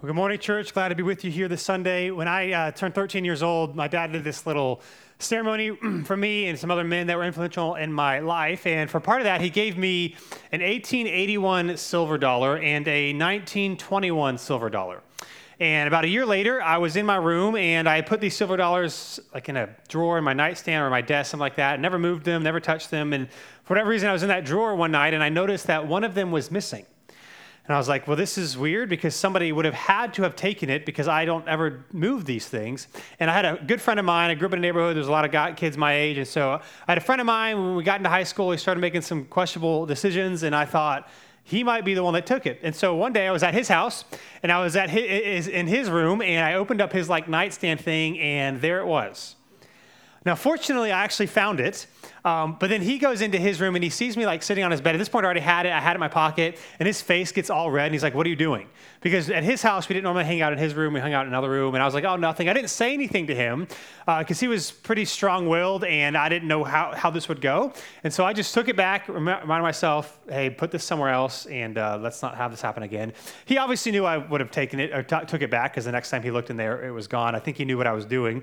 Well, good morning, church. Glad to be with you here this Sunday. When I uh, turned 13 years old, my dad did this little ceremony for me and some other men that were influential in my life. And for part of that, he gave me an 1881 silver dollar and a 1921 silver dollar. And about a year later, I was in my room and I put these silver dollars like in a drawer in my nightstand or my desk, something like that. Never moved them, never touched them. And for whatever reason, I was in that drawer one night and I noticed that one of them was missing. And I was like, well, this is weird because somebody would have had to have taken it because I don't ever move these things. And I had a good friend of mine. I grew up in a neighborhood. There's a lot of kids my age. And so I had a friend of mine when we got into high school, he started making some questionable decisions. And I thought, he might be the one that took it. And so one day I was at his house and I was at his, in his room and I opened up his like nightstand thing and there it was. Now, fortunately, I actually found it. Um, but then he goes into his room and he sees me like sitting on his bed. At this point, I already had it. I had it in my pocket, and his face gets all red. And he's like, "What are you doing?" Because at his house, we didn't normally hang out in his room. We hung out in another room. And I was like, "Oh, nothing." I didn't say anything to him because uh, he was pretty strong-willed, and I didn't know how, how this would go. And so I just took it back, reminded myself, "Hey, put this somewhere else, and uh, let's not have this happen again." He obviously knew I would have taken it or t- took it back because the next time he looked in there, it was gone. I think he knew what I was doing.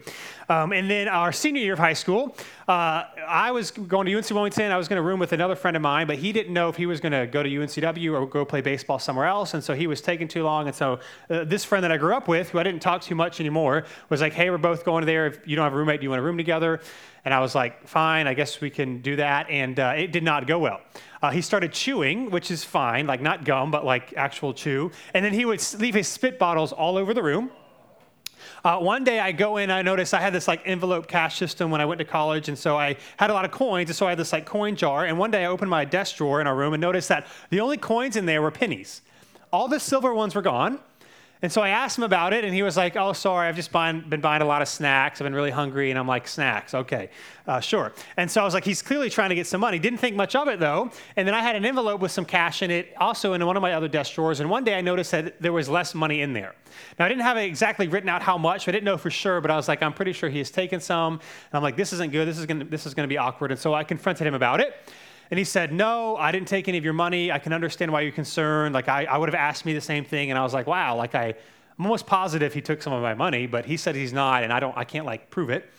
Um, and then our senior year of high school, uh, I was going to UNC Wilmington. I was going to room with another friend of mine, but he didn't know if he was going to go to UNCW or go play baseball somewhere else. And so he was taking too long. And so uh, this friend that I grew up with, who I didn't talk too much anymore, was like, hey, we're both going there. If you don't have a roommate, do you want to room together? And I was like, fine, I guess we can do that. And uh, it did not go well. Uh, he started chewing, which is fine, like not gum, but like actual chew. And then he would leave his spit bottles all over the room. Uh, one day I go in, I notice I had this like envelope cash system when I went to college, and so I had a lot of coins, and so I had this like coin jar. And one day I opened my desk drawer in our room and noticed that the only coins in there were pennies. All the silver ones were gone. And so I asked him about it, and he was like, Oh, sorry, I've just buying, been buying a lot of snacks. I've been really hungry. And I'm like, Snacks, okay, uh, sure. And so I was like, He's clearly trying to get some money. Didn't think much of it, though. And then I had an envelope with some cash in it, also in one of my other desk drawers. And one day I noticed that there was less money in there. Now, I didn't have it exactly written out how much. I didn't know for sure, but I was like, I'm pretty sure he has taken some. And I'm like, This isn't good. This is going to be awkward. And so I confronted him about it. And he said, No, I didn't take any of your money. I can understand why you're concerned. Like, I, I would have asked me the same thing. And I was like, Wow, like, I, I'm almost positive he took some of my money, but he said he's not, and I don't, I can't like prove it.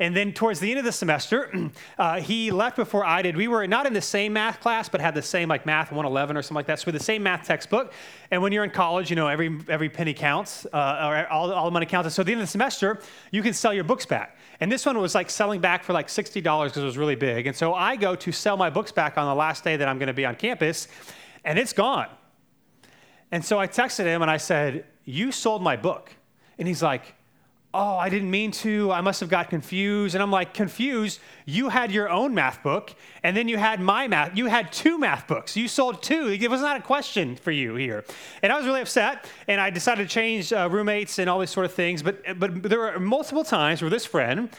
And then towards the end of the semester, uh, he left before I did. We were not in the same math class, but had the same like math 111 or something like that. So we had the same math textbook. And when you're in college, you know every every penny counts, uh, or all, all the money counts. So at the end of the semester, you can sell your books back. And this one was like selling back for like $60 because it was really big. And so I go to sell my books back on the last day that I'm going to be on campus, and it's gone. And so I texted him and I said, You sold my book. And he's like, Oh, I didn't mean to. I must have got confused. And I'm like, Confused? You had your own math book, and then you had my math. You had two math books. You sold two. It was not a question for you here. And I was really upset, and I decided to change uh, roommates and all these sort of things. But, but there were multiple times where this friend,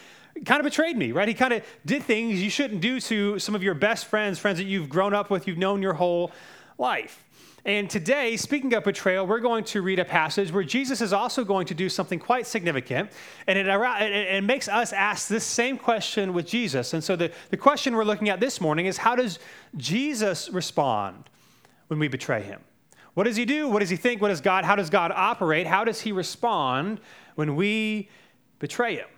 kind of betrayed me, right? He kind of did things you shouldn't do to some of your best friends, friends that you've grown up with, you've known your whole life. And today, speaking of betrayal, we're going to read a passage where Jesus is also going to do something quite significant. And it, it, makes us ask this same question with Jesus. And so the, the question we're looking at this morning is how does Jesus respond when we betray him? What does he do? What does he think? What does God, how does God operate? How does he respond when we betray him?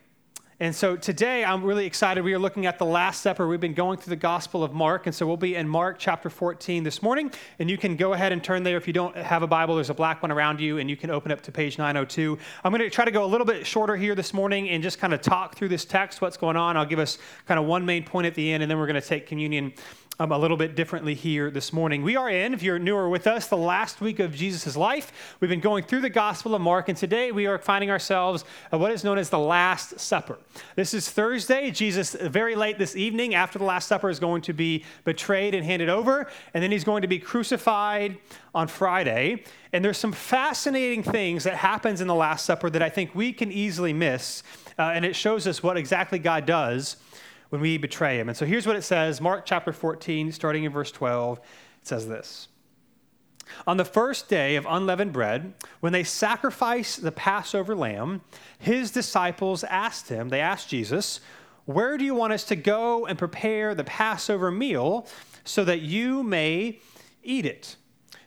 And so today I'm really excited. We are looking at the Last Supper. We've been going through the Gospel of Mark. And so we'll be in Mark chapter 14 this morning. And you can go ahead and turn there. If you don't have a Bible, there's a black one around you, and you can open up to page 902. I'm going to try to go a little bit shorter here this morning and just kind of talk through this text, what's going on. I'll give us kind of one main point at the end, and then we're going to take communion um, a little bit differently here this morning. We are in, if you're newer with us, the last week of Jesus' life. We've been going through the Gospel of Mark, and today we are finding ourselves at what is known as the Last Supper. This is Thursday. Jesus, very late this evening, after the Last Supper, is going to be betrayed and handed over, and then he's going to be crucified on Friday. And there's some fascinating things that happens in the Last Supper that I think we can easily miss, uh, and it shows us what exactly God does when we betray him. And so here's what it says Mark chapter 14, starting in verse 12. It says this On the first day of unleavened bread, when they sacrificed the Passover lamb, his disciples asked him, they asked Jesus, Where do you want us to go and prepare the Passover meal so that you may eat it?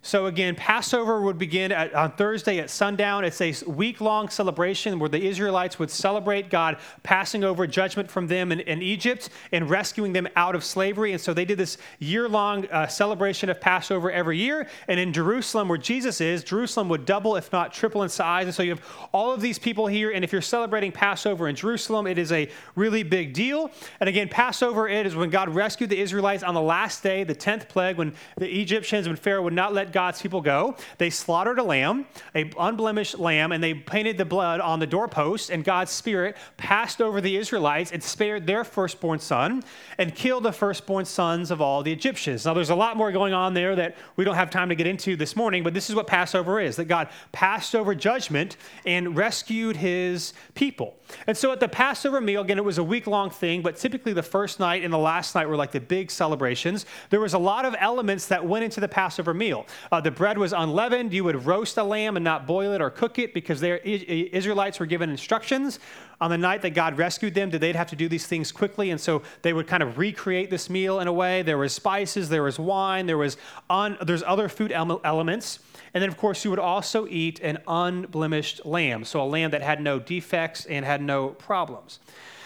So, again, Passover would begin at, on Thursday at sundown. It's a week long celebration where the Israelites would celebrate God passing over judgment from them in, in Egypt and rescuing them out of slavery. And so they did this year long uh, celebration of Passover every year. And in Jerusalem, where Jesus is, Jerusalem would double, if not triple in size. And so you have all of these people here. And if you're celebrating Passover in Jerusalem, it is a really big deal. And again, Passover, it is when God rescued the Israelites on the last day, the 10th plague, when the Egyptians, when Pharaoh would not let God's people go. They slaughtered a lamb, a unblemished lamb, and they painted the blood on the doorpost, and God's spirit passed over the Israelites and spared their firstborn son and killed the firstborn sons of all the Egyptians. Now, there's a lot more going on there that we don't have time to get into this morning, but this is what Passover is that God passed over judgment and rescued his people. And so at the Passover meal, again, it was a week long thing, but typically the first night and the last night were like the big celebrations. There was a lot of elements that went into the Passover meal. Uh, the bread was unleavened. You would roast a lamb and not boil it or cook it because the Israelites were given instructions on the night that God rescued them that they'd have to do these things quickly. And so they would kind of recreate this meal in a way. There was spices, there was wine, there was un, there's other food elements. And then, of course, you would also eat an unblemished lamb, so a lamb that had no defects and had no problems.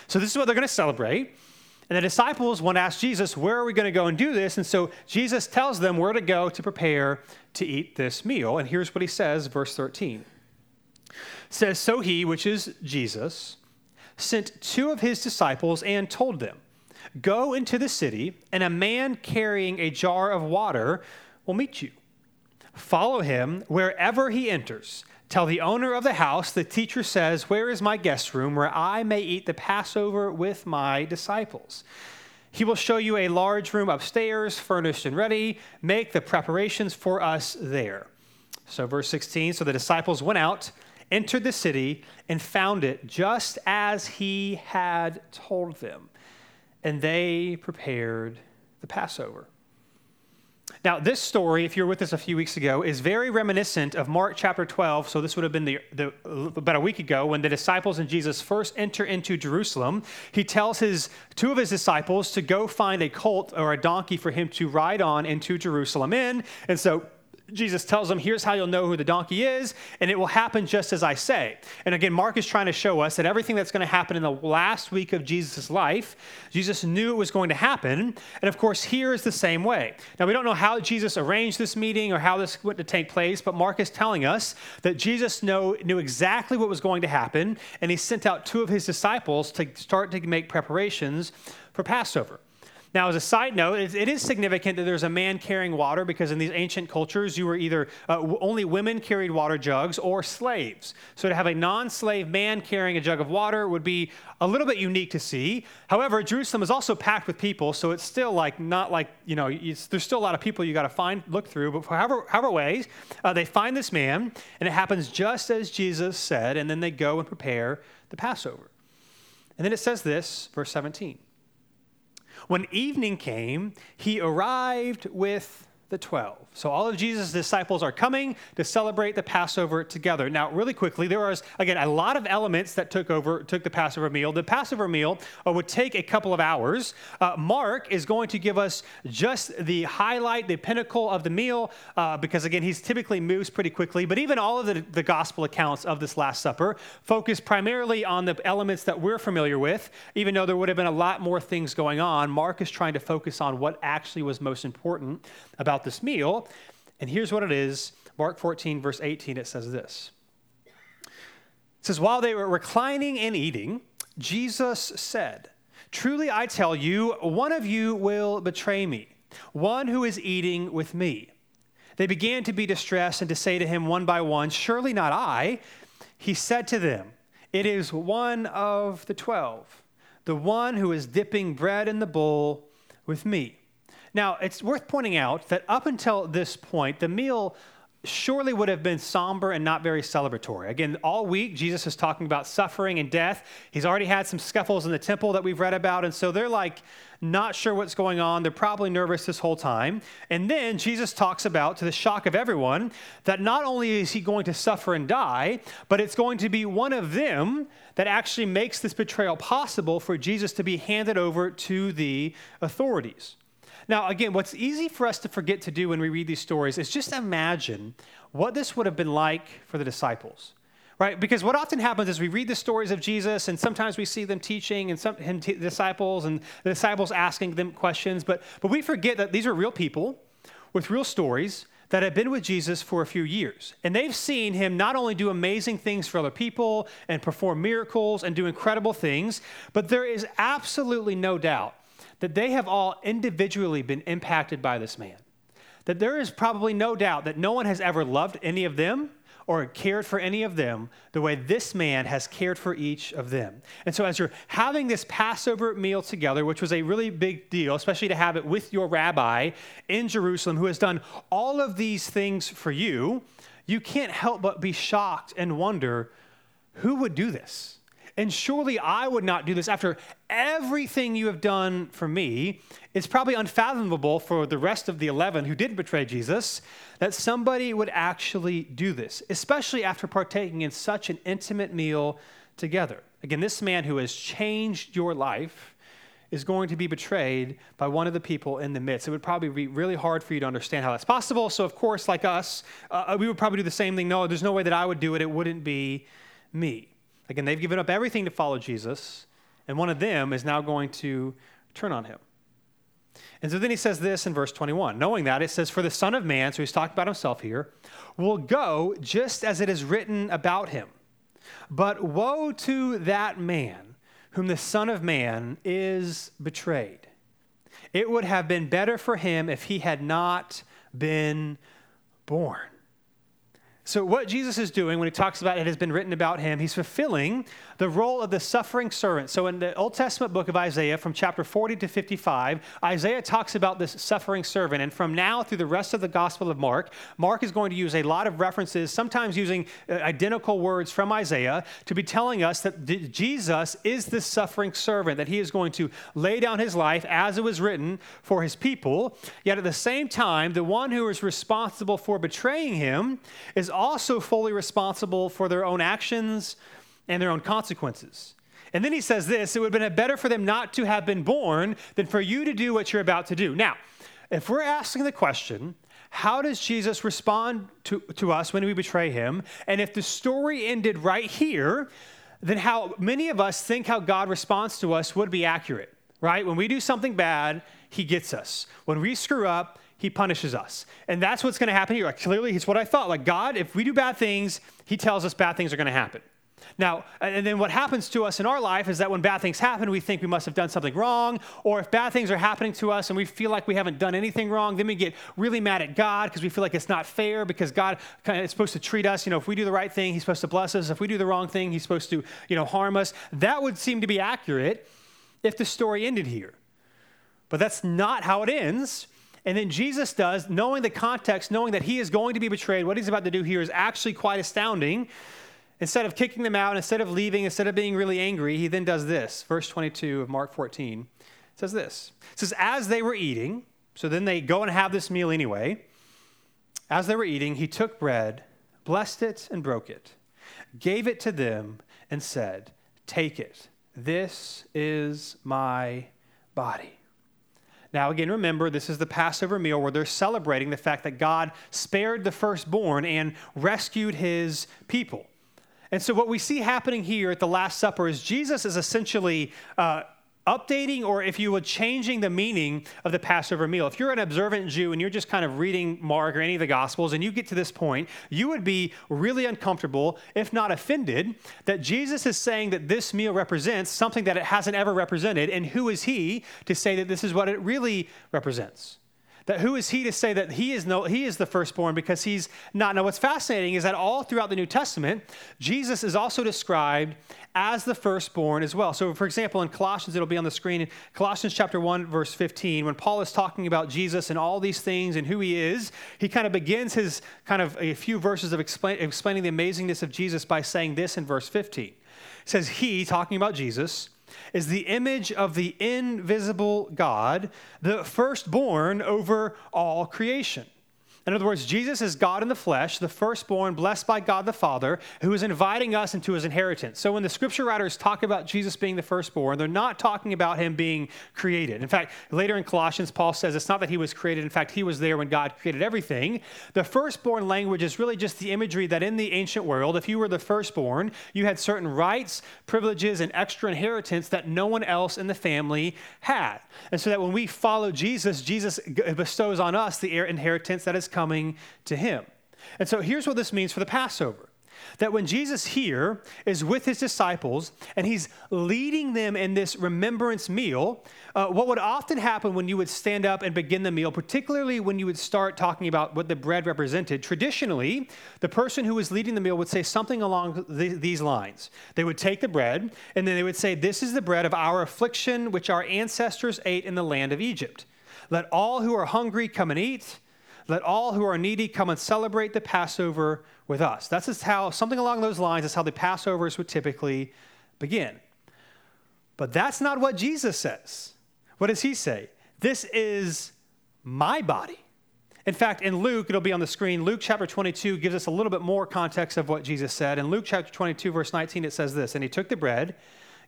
So this is what they're going to celebrate. And the disciples want to ask Jesus, where are we going to go and do this? And so Jesus tells them where to go to prepare to eat this meal. And here's what he says, verse 13. It says, So he, which is Jesus, sent two of his disciples and told them, Go into the city, and a man carrying a jar of water will meet you. Follow him wherever he enters. Tell the owner of the house, the teacher says, Where is my guest room where I may eat the Passover with my disciples? He will show you a large room upstairs, furnished and ready. Make the preparations for us there. So, verse 16 So the disciples went out, entered the city, and found it just as he had told them. And they prepared the Passover. Now, this story, if you were with us a few weeks ago, is very reminiscent of Mark chapter 12. So, this would have been the, the, about a week ago when the disciples and Jesus first enter into Jerusalem. He tells his two of his disciples to go find a colt or a donkey for him to ride on into Jerusalem in. And so, Jesus tells them, here's how you'll know who the donkey is, and it will happen just as I say. And again, Mark is trying to show us that everything that's going to happen in the last week of Jesus' life, Jesus knew it was going to happen. And of course, here is the same way. Now, we don't know how Jesus arranged this meeting or how this went to take place, but Mark is telling us that Jesus know, knew exactly what was going to happen, and he sent out two of his disciples to start to make preparations for Passover. Now, as a side note, it is significant that there's a man carrying water because in these ancient cultures, you were either uh, only women carried water jugs or slaves. So to have a non slave man carrying a jug of water would be a little bit unique to see. However, Jerusalem is also packed with people, so it's still like not like, you know, there's still a lot of people you got to find, look through. But however, however ways, uh, they find this man, and it happens just as Jesus said, and then they go and prepare the Passover. And then it says this, verse 17. When evening came, he arrived with the 12. So all of Jesus' disciples are coming to celebrate the Passover together. Now, really quickly, there was, again, a lot of elements that took over, took the Passover meal. The Passover meal uh, would take a couple of hours. Uh, Mark is going to give us just the highlight, the pinnacle of the meal, uh, because again, he's typically moves pretty quickly. But even all of the, the gospel accounts of this Last Supper focus primarily on the elements that we're familiar with, even though there would have been a lot more things going on. Mark is trying to focus on what actually was most important about this meal. And here's what it is Mark 14, verse 18, it says this. It says, While they were reclining and eating, Jesus said, Truly I tell you, one of you will betray me, one who is eating with me. They began to be distressed and to say to him one by one, Surely not I. He said to them, It is one of the twelve, the one who is dipping bread in the bowl with me. Now, it's worth pointing out that up until this point, the meal surely would have been somber and not very celebratory. Again, all week, Jesus is talking about suffering and death. He's already had some scuffles in the temple that we've read about. And so they're like, not sure what's going on. They're probably nervous this whole time. And then Jesus talks about, to the shock of everyone, that not only is he going to suffer and die, but it's going to be one of them that actually makes this betrayal possible for Jesus to be handed over to the authorities. Now, again, what's easy for us to forget to do when we read these stories is just imagine what this would have been like for the disciples. Right? Because what often happens is we read the stories of Jesus, and sometimes we see them teaching, and some him t- disciples, and the disciples asking them questions. But but we forget that these are real people with real stories that have been with Jesus for a few years. And they've seen him not only do amazing things for other people and perform miracles and do incredible things, but there is absolutely no doubt that they have all individually been impacted by this man. That there is probably no doubt that no one has ever loved any of them or cared for any of them the way this man has cared for each of them. And so, as you're having this Passover meal together, which was a really big deal, especially to have it with your rabbi in Jerusalem who has done all of these things for you, you can't help but be shocked and wonder who would do this? And surely I would not do this after everything you have done for me. It's probably unfathomable for the rest of the 11 who didn't betray Jesus that somebody would actually do this, especially after partaking in such an intimate meal together. Again, this man who has changed your life is going to be betrayed by one of the people in the midst. It would probably be really hard for you to understand how that's possible. So, of course, like us, uh, we would probably do the same thing. No, there's no way that I would do it. It wouldn't be me. Again, they've given up everything to follow Jesus, and one of them is now going to turn on him. And so then he says this in verse 21. Knowing that, it says, For the Son of Man, so he's talking about himself here, will go just as it is written about him. But woe to that man whom the Son of Man is betrayed. It would have been better for him if he had not been born. So, what Jesus is doing when he talks about it has been written about him, he's fulfilling the role of the suffering servant. So, in the Old Testament book of Isaiah, from chapter 40 to 55, Isaiah talks about this suffering servant. And from now through the rest of the Gospel of Mark, Mark is going to use a lot of references, sometimes using uh, identical words from Isaiah, to be telling us that Jesus is this suffering servant, that he is going to lay down his life as it was written for his people. Yet at the same time, the one who is responsible for betraying him is also fully responsible for their own actions and their own consequences. And then he says this it would have been better for them not to have been born than for you to do what you're about to do. Now, if we're asking the question, how does Jesus respond to, to us when we betray him? And if the story ended right here, then how many of us think how God responds to us would be accurate, right? When we do something bad, he gets us. When we screw up, he punishes us. And that's what's going to happen here. Like, clearly, it's what I thought. Like, God, if we do bad things, he tells us bad things are going to happen. Now, and then what happens to us in our life is that when bad things happen, we think we must have done something wrong. Or if bad things are happening to us and we feel like we haven't done anything wrong, then we get really mad at God because we feel like it's not fair because God is supposed to treat us. You know, if we do the right thing, He's supposed to bless us. If we do the wrong thing, He's supposed to, you know, harm us. That would seem to be accurate if the story ended here. But that's not how it ends. And then Jesus does, knowing the context, knowing that he is going to be betrayed, what he's about to do here is actually quite astounding. Instead of kicking them out, instead of leaving, instead of being really angry, he then does this. Verse 22 of Mark 14 says this. It says, As they were eating, so then they go and have this meal anyway. As they were eating, he took bread, blessed it, and broke it, gave it to them, and said, Take it. This is my body. Now, again, remember, this is the Passover meal where they're celebrating the fact that God spared the firstborn and rescued his people. And so, what we see happening here at the Last Supper is Jesus is essentially uh, updating or if you would changing the meaning of the Passover meal. If you're an observant Jew and you're just kind of reading Mark or any of the Gospels and you get to this point, you would be really uncomfortable, if not offended, that Jesus is saying that this meal represents something that it hasn't ever represented. And who is he to say that this is what it really represents? That who is he to say that he is no he is the firstborn because he's not. Now what's fascinating is that all throughout the New Testament, Jesus is also described as the firstborn as well. So for example, in Colossians, it'll be on the screen, in Colossians chapter 1, verse 15, when Paul is talking about Jesus and all these things and who he is, he kind of begins his kind of a few verses of explain, explaining the amazingness of Jesus by saying this in verse 15. It says, He, talking about Jesus, is the image of the invisible God, the firstborn over all creation. In other words, Jesus is God in the flesh, the firstborn, blessed by God the Father, who is inviting us into his inheritance. So when the scripture writers talk about Jesus being the firstborn, they're not talking about him being created. In fact, later in Colossians, Paul says it's not that he was created. In fact, he was there when God created everything. The firstborn language is really just the imagery that in the ancient world, if you were the firstborn, you had certain rights, privileges, and extra inheritance that no one else in the family had. And so that when we follow Jesus, Jesus bestows on us the inheritance that is coming to him. And so here's what this means for the Passover that when Jesus here is with his disciples and he's leading them in this remembrance meal, uh, what would often happen when you would stand up and begin the meal, particularly when you would start talking about what the bread represented, traditionally, the person who was leading the meal would say something along these lines. They would take the bread and then they would say, This is the bread of our affliction, which our ancestors ate in the land of Egypt. Let all who are hungry come and eat. Let all who are needy come and celebrate the Passover with us. That's just how, something along those lines, is how the Passovers would typically begin. But that's not what Jesus says. What does he say? This is my body. In fact, in Luke, it'll be on the screen, Luke chapter 22 gives us a little bit more context of what Jesus said. In Luke chapter 22, verse 19, it says this And he took the bread,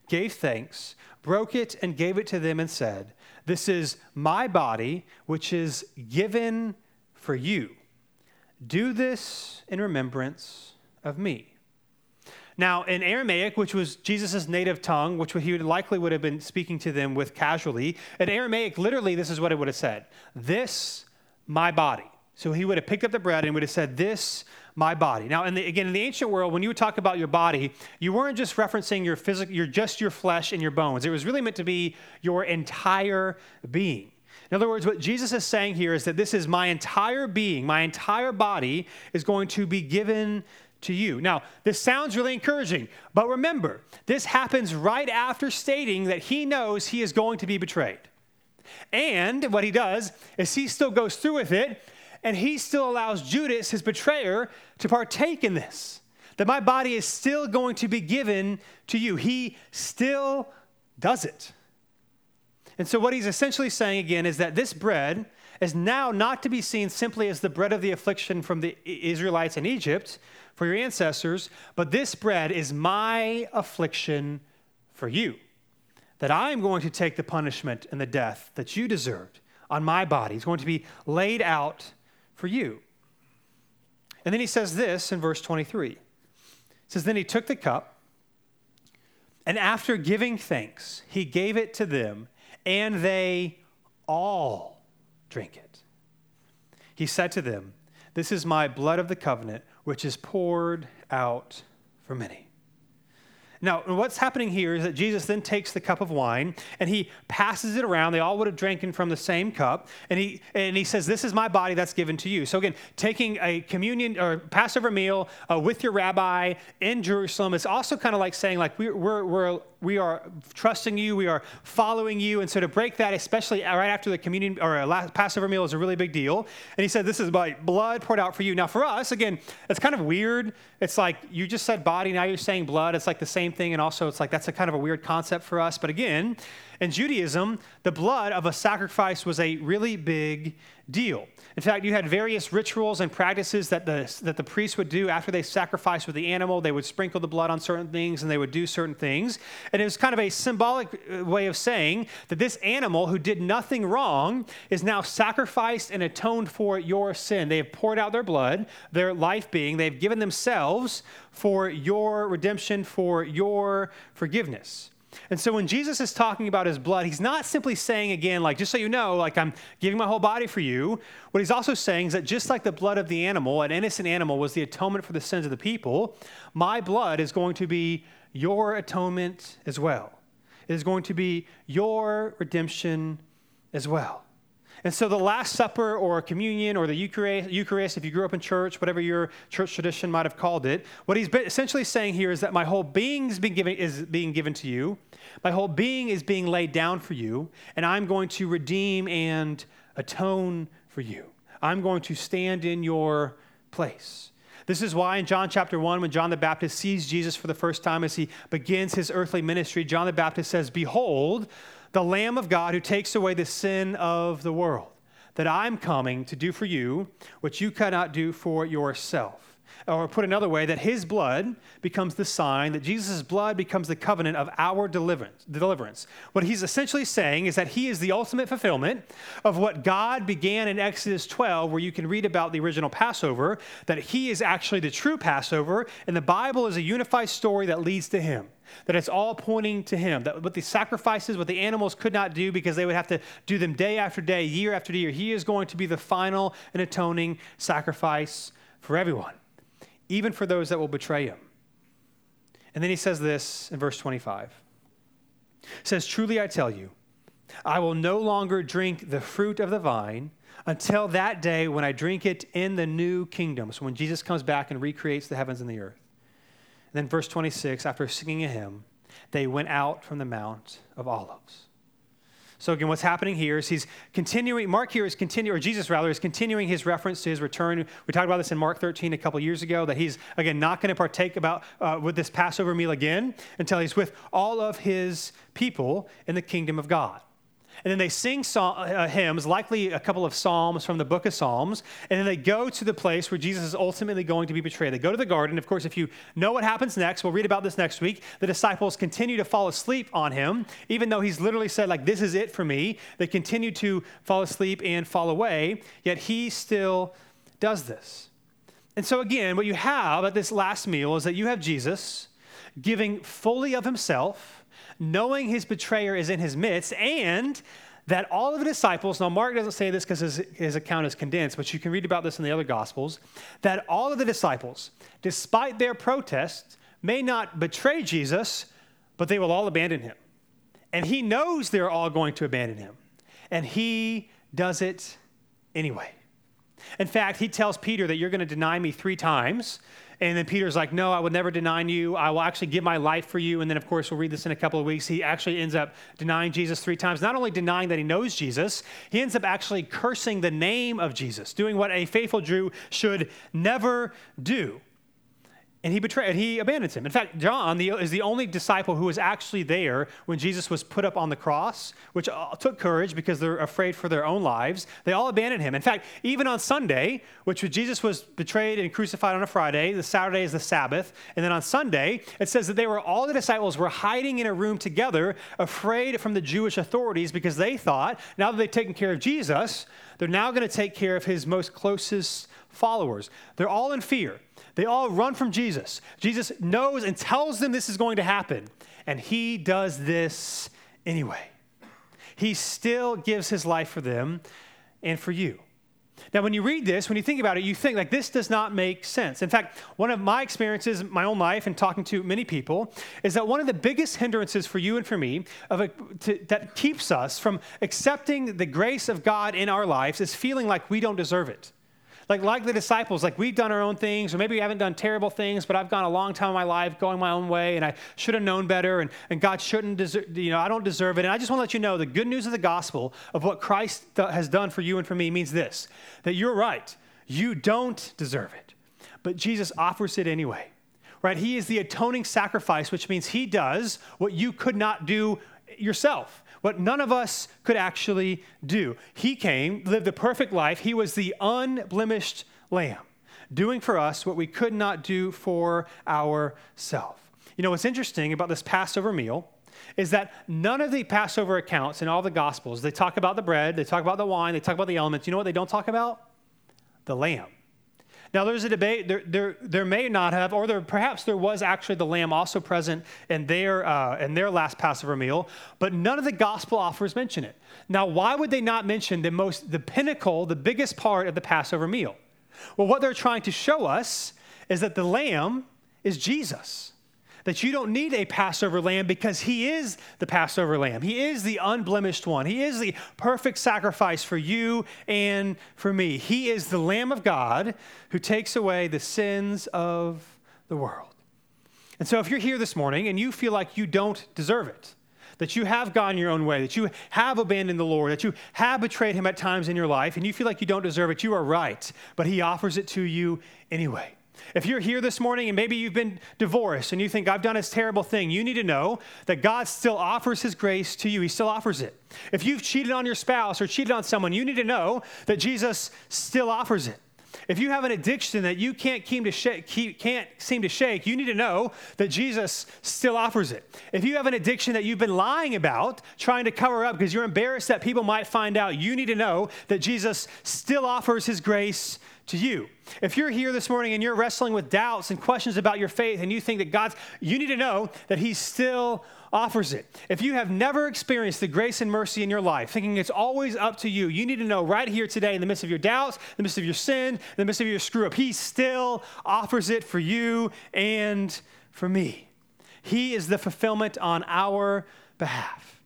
gave thanks, broke it, and gave it to them, and said, This is my body, which is given for you. Do this in remembrance of me. Now, in Aramaic, which was Jesus' native tongue, which he would likely would have been speaking to them with casually, in Aramaic, literally, this is what it would have said This, my body. So he would have picked up the bread and would have said, This, my body. Now, in the, again, in the ancient world, when you would talk about your body, you weren't just referencing your physical, your just your flesh and your bones. It was really meant to be your entire being. In other words, what Jesus is saying here is that this is my entire being, my entire body is going to be given to you. Now, this sounds really encouraging, but remember, this happens right after stating that he knows he is going to be betrayed. And what he does is he still goes through with it, and he still allows Judas, his betrayer, to partake in this. That my body is still going to be given to you. He still does it. And so, what he's essentially saying again is that this bread is now not to be seen simply as the bread of the affliction from the Israelites in Egypt for your ancestors, but this bread is my affliction for you. That I am going to take the punishment and the death that you deserved on my body. It's going to be laid out for you. And then he says this in verse 23. It says, Then he took the cup, and after giving thanks, he gave it to them and they all drink it. He said to them, This is my blood of the covenant, which is poured out for many. Now, what's happening here is that Jesus then takes the cup of wine and he passes it around. They all would have drinking from the same cup. And he, and he says, This is my body that's given to you. So, again, taking a communion or Passover meal uh, with your rabbi in Jerusalem is also kind of like saying, like, we're, we're, we're we are trusting you, we are following you. And so to break that, especially right after the communion or uh, a Passover meal, is a really big deal. And he said, This is my blood poured out for you. Now, for us, again, it's kind of weird. It's like you just said body, now you're saying blood. It's like the same thing. And also, it's like that's a kind of a weird concept for us. But again, in Judaism, the blood of a sacrifice was a really big deal. In fact, you had various rituals and practices that the, that the priests would do after they sacrificed with the animal. They would sprinkle the blood on certain things and they would do certain things. And it was kind of a symbolic uh, way of saying that this animal who did nothing wrong is now sacrificed and atoned for your sin. They have poured out their blood, their life being, they've given themselves for your redemption, for your forgiveness. And so when Jesus is talking about his blood, he's not simply saying again, like, just so you know, like, I'm giving my whole body for you. What he's also saying is that just like the blood of the animal, an innocent animal, was the atonement for the sins of the people, my blood is going to be your atonement as well. It is going to be your redemption as well. And so the Last Supper or communion or the Eucharist, if you grew up in church, whatever your church tradition might have called it, what he's essentially saying here is that my whole being is being, given, is being given to you. My whole being is being laid down for you, and I'm going to redeem and atone for you. I'm going to stand in your place. This is why in John chapter 1, when John the Baptist sees Jesus for the first time as he begins his earthly ministry, John the Baptist says, Behold, the Lamb of God who takes away the sin of the world. that I'm coming to do for you what you cannot do for yourself. Or put another way, that his blood becomes the sign, that Jesus' blood becomes the covenant of our deliverance, deliverance. What he's essentially saying is that he is the ultimate fulfillment of what God began in Exodus 12, where you can read about the original Passover, that he is actually the true Passover, and the Bible is a unified story that leads to him that it's all pointing to him that what the sacrifices what the animals could not do because they would have to do them day after day year after year he is going to be the final and atoning sacrifice for everyone even for those that will betray him. And then he says this in verse 25. He says, Truly I tell you, I will no longer drink the fruit of the vine until that day when I drink it in the new kingdom. So when Jesus comes back and recreates the heavens and the earth. And then verse 26, after singing a hymn, they went out from the Mount of Olives. So again, what's happening here is he's continuing, Mark here is continuing, or Jesus rather, is continuing his reference to his return. We talked about this in Mark 13 a couple years ago, that he's, again, not going to partake about uh, with this Passover meal again until he's with all of his people in the kingdom of God. And then they sing uh, hymns, likely a couple of psalms from the book of Psalms. And then they go to the place where Jesus is ultimately going to be betrayed. They go to the garden. Of course, if you know what happens next, we'll read about this next week. The disciples continue to fall asleep on him, even though he's literally said, like, this is it for me. They continue to fall asleep and fall away, yet he still does this. And so, again, what you have at this last meal is that you have Jesus giving fully of himself knowing his betrayer is in his midst, and that all of the disciples, now Mark doesn't say this because his, his account is condensed, but you can read about this in the other Gospels, that all of the disciples, despite their protests, may not betray Jesus, but they will all abandon him. And he knows they're all going to abandon him. And he does it anyway. In fact, he tells Peter that you're going to deny me three times. And then Peter's like, No, I would never deny you. I will actually give my life for you. And then, of course, we'll read this in a couple of weeks. He actually ends up denying Jesus three times. Not only denying that he knows Jesus, he ends up actually cursing the name of Jesus, doing what a faithful Jew should never do and he betrayed and he abandons him. In fact john the, is the only disciple who was actually there when jesus was put up on the cross which uh, took courage because they're afraid for their own lives. They all abandoned him. In fact even on sunday which jesus was betrayed and crucified on a friday the saturday is the sabbath. And then on sunday it says that they were all the disciples were hiding in a room together afraid from the jewish authorities because they thought now that they've taken care of jesus they're now going to take care of his most closest followers. They're all in fear they all run from Jesus. Jesus knows and tells them this is going to happen, and he does this anyway. He still gives his life for them and for you. Now, when you read this, when you think about it, you think like this does not make sense. In fact, one of my experiences my own life and talking to many people is that one of the biggest hindrances for you and for me a, to, that keeps us from accepting the grace of God in our lives is feeling like we don't deserve it like like the disciples like we've done our own things or maybe we haven't done terrible things but i've gone a long time in my life going my own way and i should have known better and, and god shouldn't deserve you know i don't deserve it. And i just want to let you know the good news of the gospel of what christ has done for you and for me means this that you're right you don't deserve it but jesus offers it anyway right? He is the atoning sacrifice which means he does what you could not do yourself what none of us could actually do. He came, lived a perfect life. He was the unblemished lamb, doing for us what we could not do for ourselves. You know, what's interesting about this Passover meal is that none of the Passover accounts in all the Gospels, they talk about the bread, they talk about the wine, they talk about the elements. You know what they don't talk about? The lamb. Now, there's a debate. There, there, there may not have, or there, perhaps there was actually the lamb also present in their, uh, in their last Passover meal, but none of the gospel offers mention it. Now, why would they not mention the most, the pinnacle, the biggest part of the Passover meal? Well, what they're trying to show us is that the lamb is Jesus that you don't need a Passover lamb because he is the Passover lamb. He is the unblemished one. He is the perfect sacrifice for you and for me. He is the Lamb of God who takes away the sins of the world. And so, if you're here this morning and you feel like you don't deserve it, that you have gone your own way, that you have abandoned the Lord, that you have betrayed him at times in your life, and you feel like you don't deserve it, you are right. But he offers it to you anyway. If you're here this morning and maybe you've been divorced and you think, I've done this terrible thing, you need to know that God still offers His grace to you. He still offers it. If you've cheated on your spouse or cheated on someone, you need to know that Jesus still offers it. If you have an addiction that you can't, shake, can't seem to shake, you need to know that Jesus still offers it. If you have an addiction that you've been lying about, trying to cover up because you're embarrassed that people might find out, you need to know that Jesus still offers his grace to you. If you're here this morning and you're wrestling with doubts and questions about your faith and you think that God's, you need to know that He still offers it. If you have never experienced the grace and mercy in your life, thinking it's always up to you, you need to know right here today, in the midst of your doubts, in the midst of your sin, in the midst of your screw up, He still offers it for you and for me. He is the fulfillment on our behalf.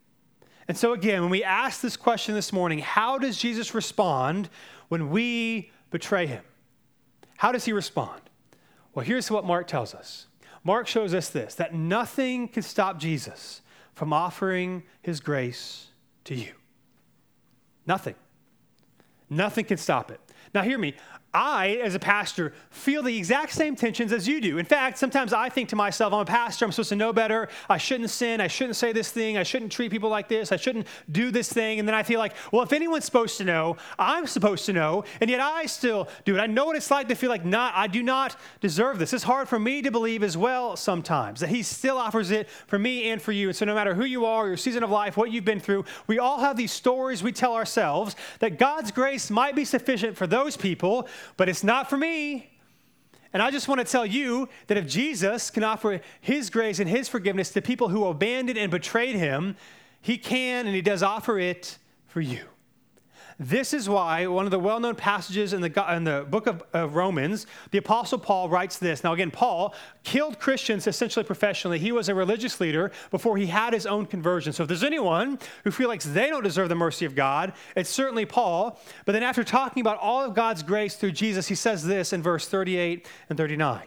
And so, again, when we ask this question this morning, how does Jesus respond when we betray him. How does he respond? Well, here's what Mark tells us Mark shows us this that nothing can stop Jesus from offering his grace to you. Nothing. Nothing can stop it. Now, hear me. I, as a pastor, feel the exact same tensions as you do. In fact, sometimes I think to myself, I'm a pastor, I'm supposed to know better. I shouldn't sin. I shouldn't say this thing. I shouldn't treat people like this. I shouldn't do this thing. And then I feel like, well, if anyone's supposed to know, I'm supposed to know, and yet I still do it. I know what it's like to feel like not, I do not deserve this. It's hard for me to believe as well sometimes that He still offers it for me and for you. And so, no matter who you are, your season of life, what you've been through, we all have these stories we tell ourselves that God's grace might be sufficient for those people but it's not for me. And I just want to tell you that if Jesus can offer his grace and his forgiveness to people who abandoned and betrayed him, he can and he does offer it for you. This is why one of the well known passages in the, in the book of, of, Romans, the Apostle Paul writes this. Now, again, Paul killed Christians essentially professionally. He was a religious leader before he had his own conversion. So, if there's anyone who feels like they don't deserve the mercy of God, it's certainly Paul. But then, after talking about all of God's grace through Jesus, he says this in verse 38 and 39.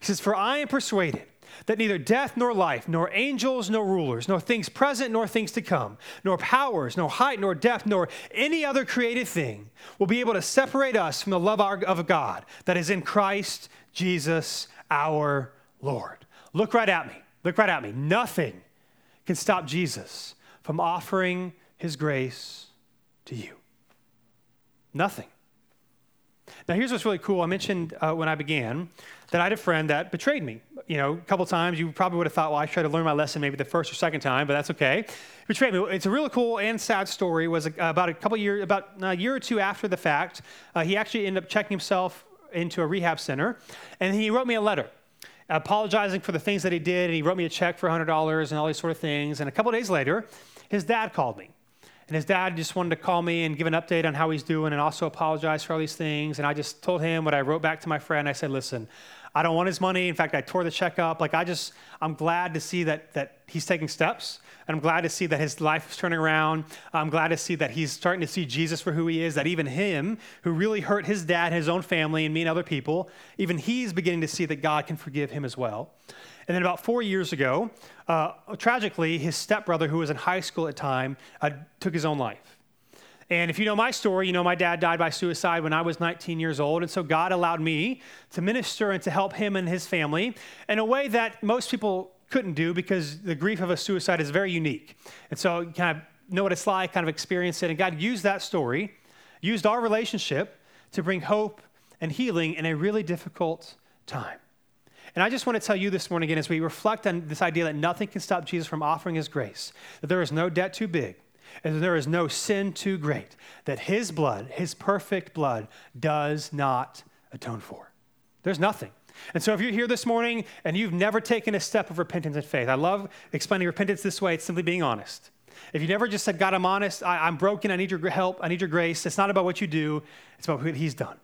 He says, For I am persuaded that neither death nor life, nor angels nor rulers, nor things present nor things to come, nor powers, nor height, nor depth, nor any other created thing will be able to separate us from the love of God that is in Christ Jesus our Lord. Look right at me. Look right at me. Nothing can stop Jesus from offering his grace to you. Nothing. Now, here's what's really cool. I mentioned uh, when I began that I had a friend that betrayed me. You know, a couple times. You probably would have thought, well, I tried to learn my lesson maybe the first or second time, but that's okay. Betrayed me. It's a really cool and sad story. It was about a couple years, about a year or two after the fact, uh, he actually ended up checking himself into a rehab center, and he wrote me a letter apologizing for the things that he did, and he wrote me a check for $100 and all these sort of things. And a couple days later, his dad called me. And his dad just wanted to call me and give an update on how he's doing and also apologize for all these things. And I just told him what I wrote back to my friend. I said, listen, I don't want his money. In fact, I tore the check up. Like I just, I'm glad to see that that he's taking steps, and I'm glad to see that his life is turning around. I'm glad to see that he's starting to see Jesus for who he is. That even him, who really hurt his dad, his own family, and me and other people, even he's beginning to see that God can forgive him as well. And then about four years ago, uh, tragically, his stepbrother, who was in high school at the time, uh, took his own life. And if you know my story, you know my dad died by suicide when I was 19 years old. And so God allowed me to minister and to help him and his family in a way that most people couldn't do because the grief of a suicide is very unique. And so you kind of know what it's like, kind of experience it. And God used that story, used our relationship to bring hope and healing in a really difficult time. And I just want to tell you this morning again, as we reflect on this idea that nothing can stop Jesus from offering his grace, that there is no debt too big, and there is no sin too great, that his blood, his perfect blood, does not atone for. There's nothing. And so, if you're here this morning and you've never taken a step of repentance and faith, I love explaining repentance this way it's simply being honest. If you never just said, God, I'm honest, I, am broken, I need your help, I need your grace, it's not about what you do, it's about what He's done.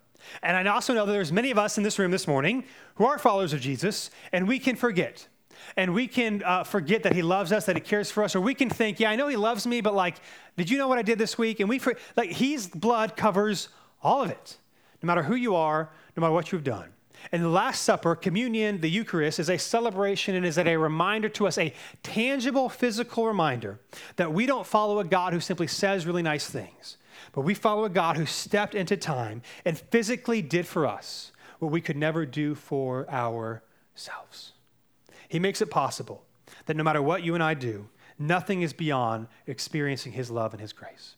And I also know that there's many of us in this room this morning who are followers of Jesus, and we can forget. And we can uh, forget that he loves us, that he cares for us, or we can think, yeah, I know he loves me, but like, did you know what I did this week? And we, for, like, his blood covers all of it, no matter who you are, no matter what you've done. And the Last Supper, communion, the Eucharist, is a celebration and is a reminder to us, a tangible physical reminder that we don't follow a God who simply says really nice things, but we follow a God who stepped into time and physically did for us what we could never do for ourselves. He makes it possible that no matter what you and I do, nothing is beyond experiencing His love and His grace.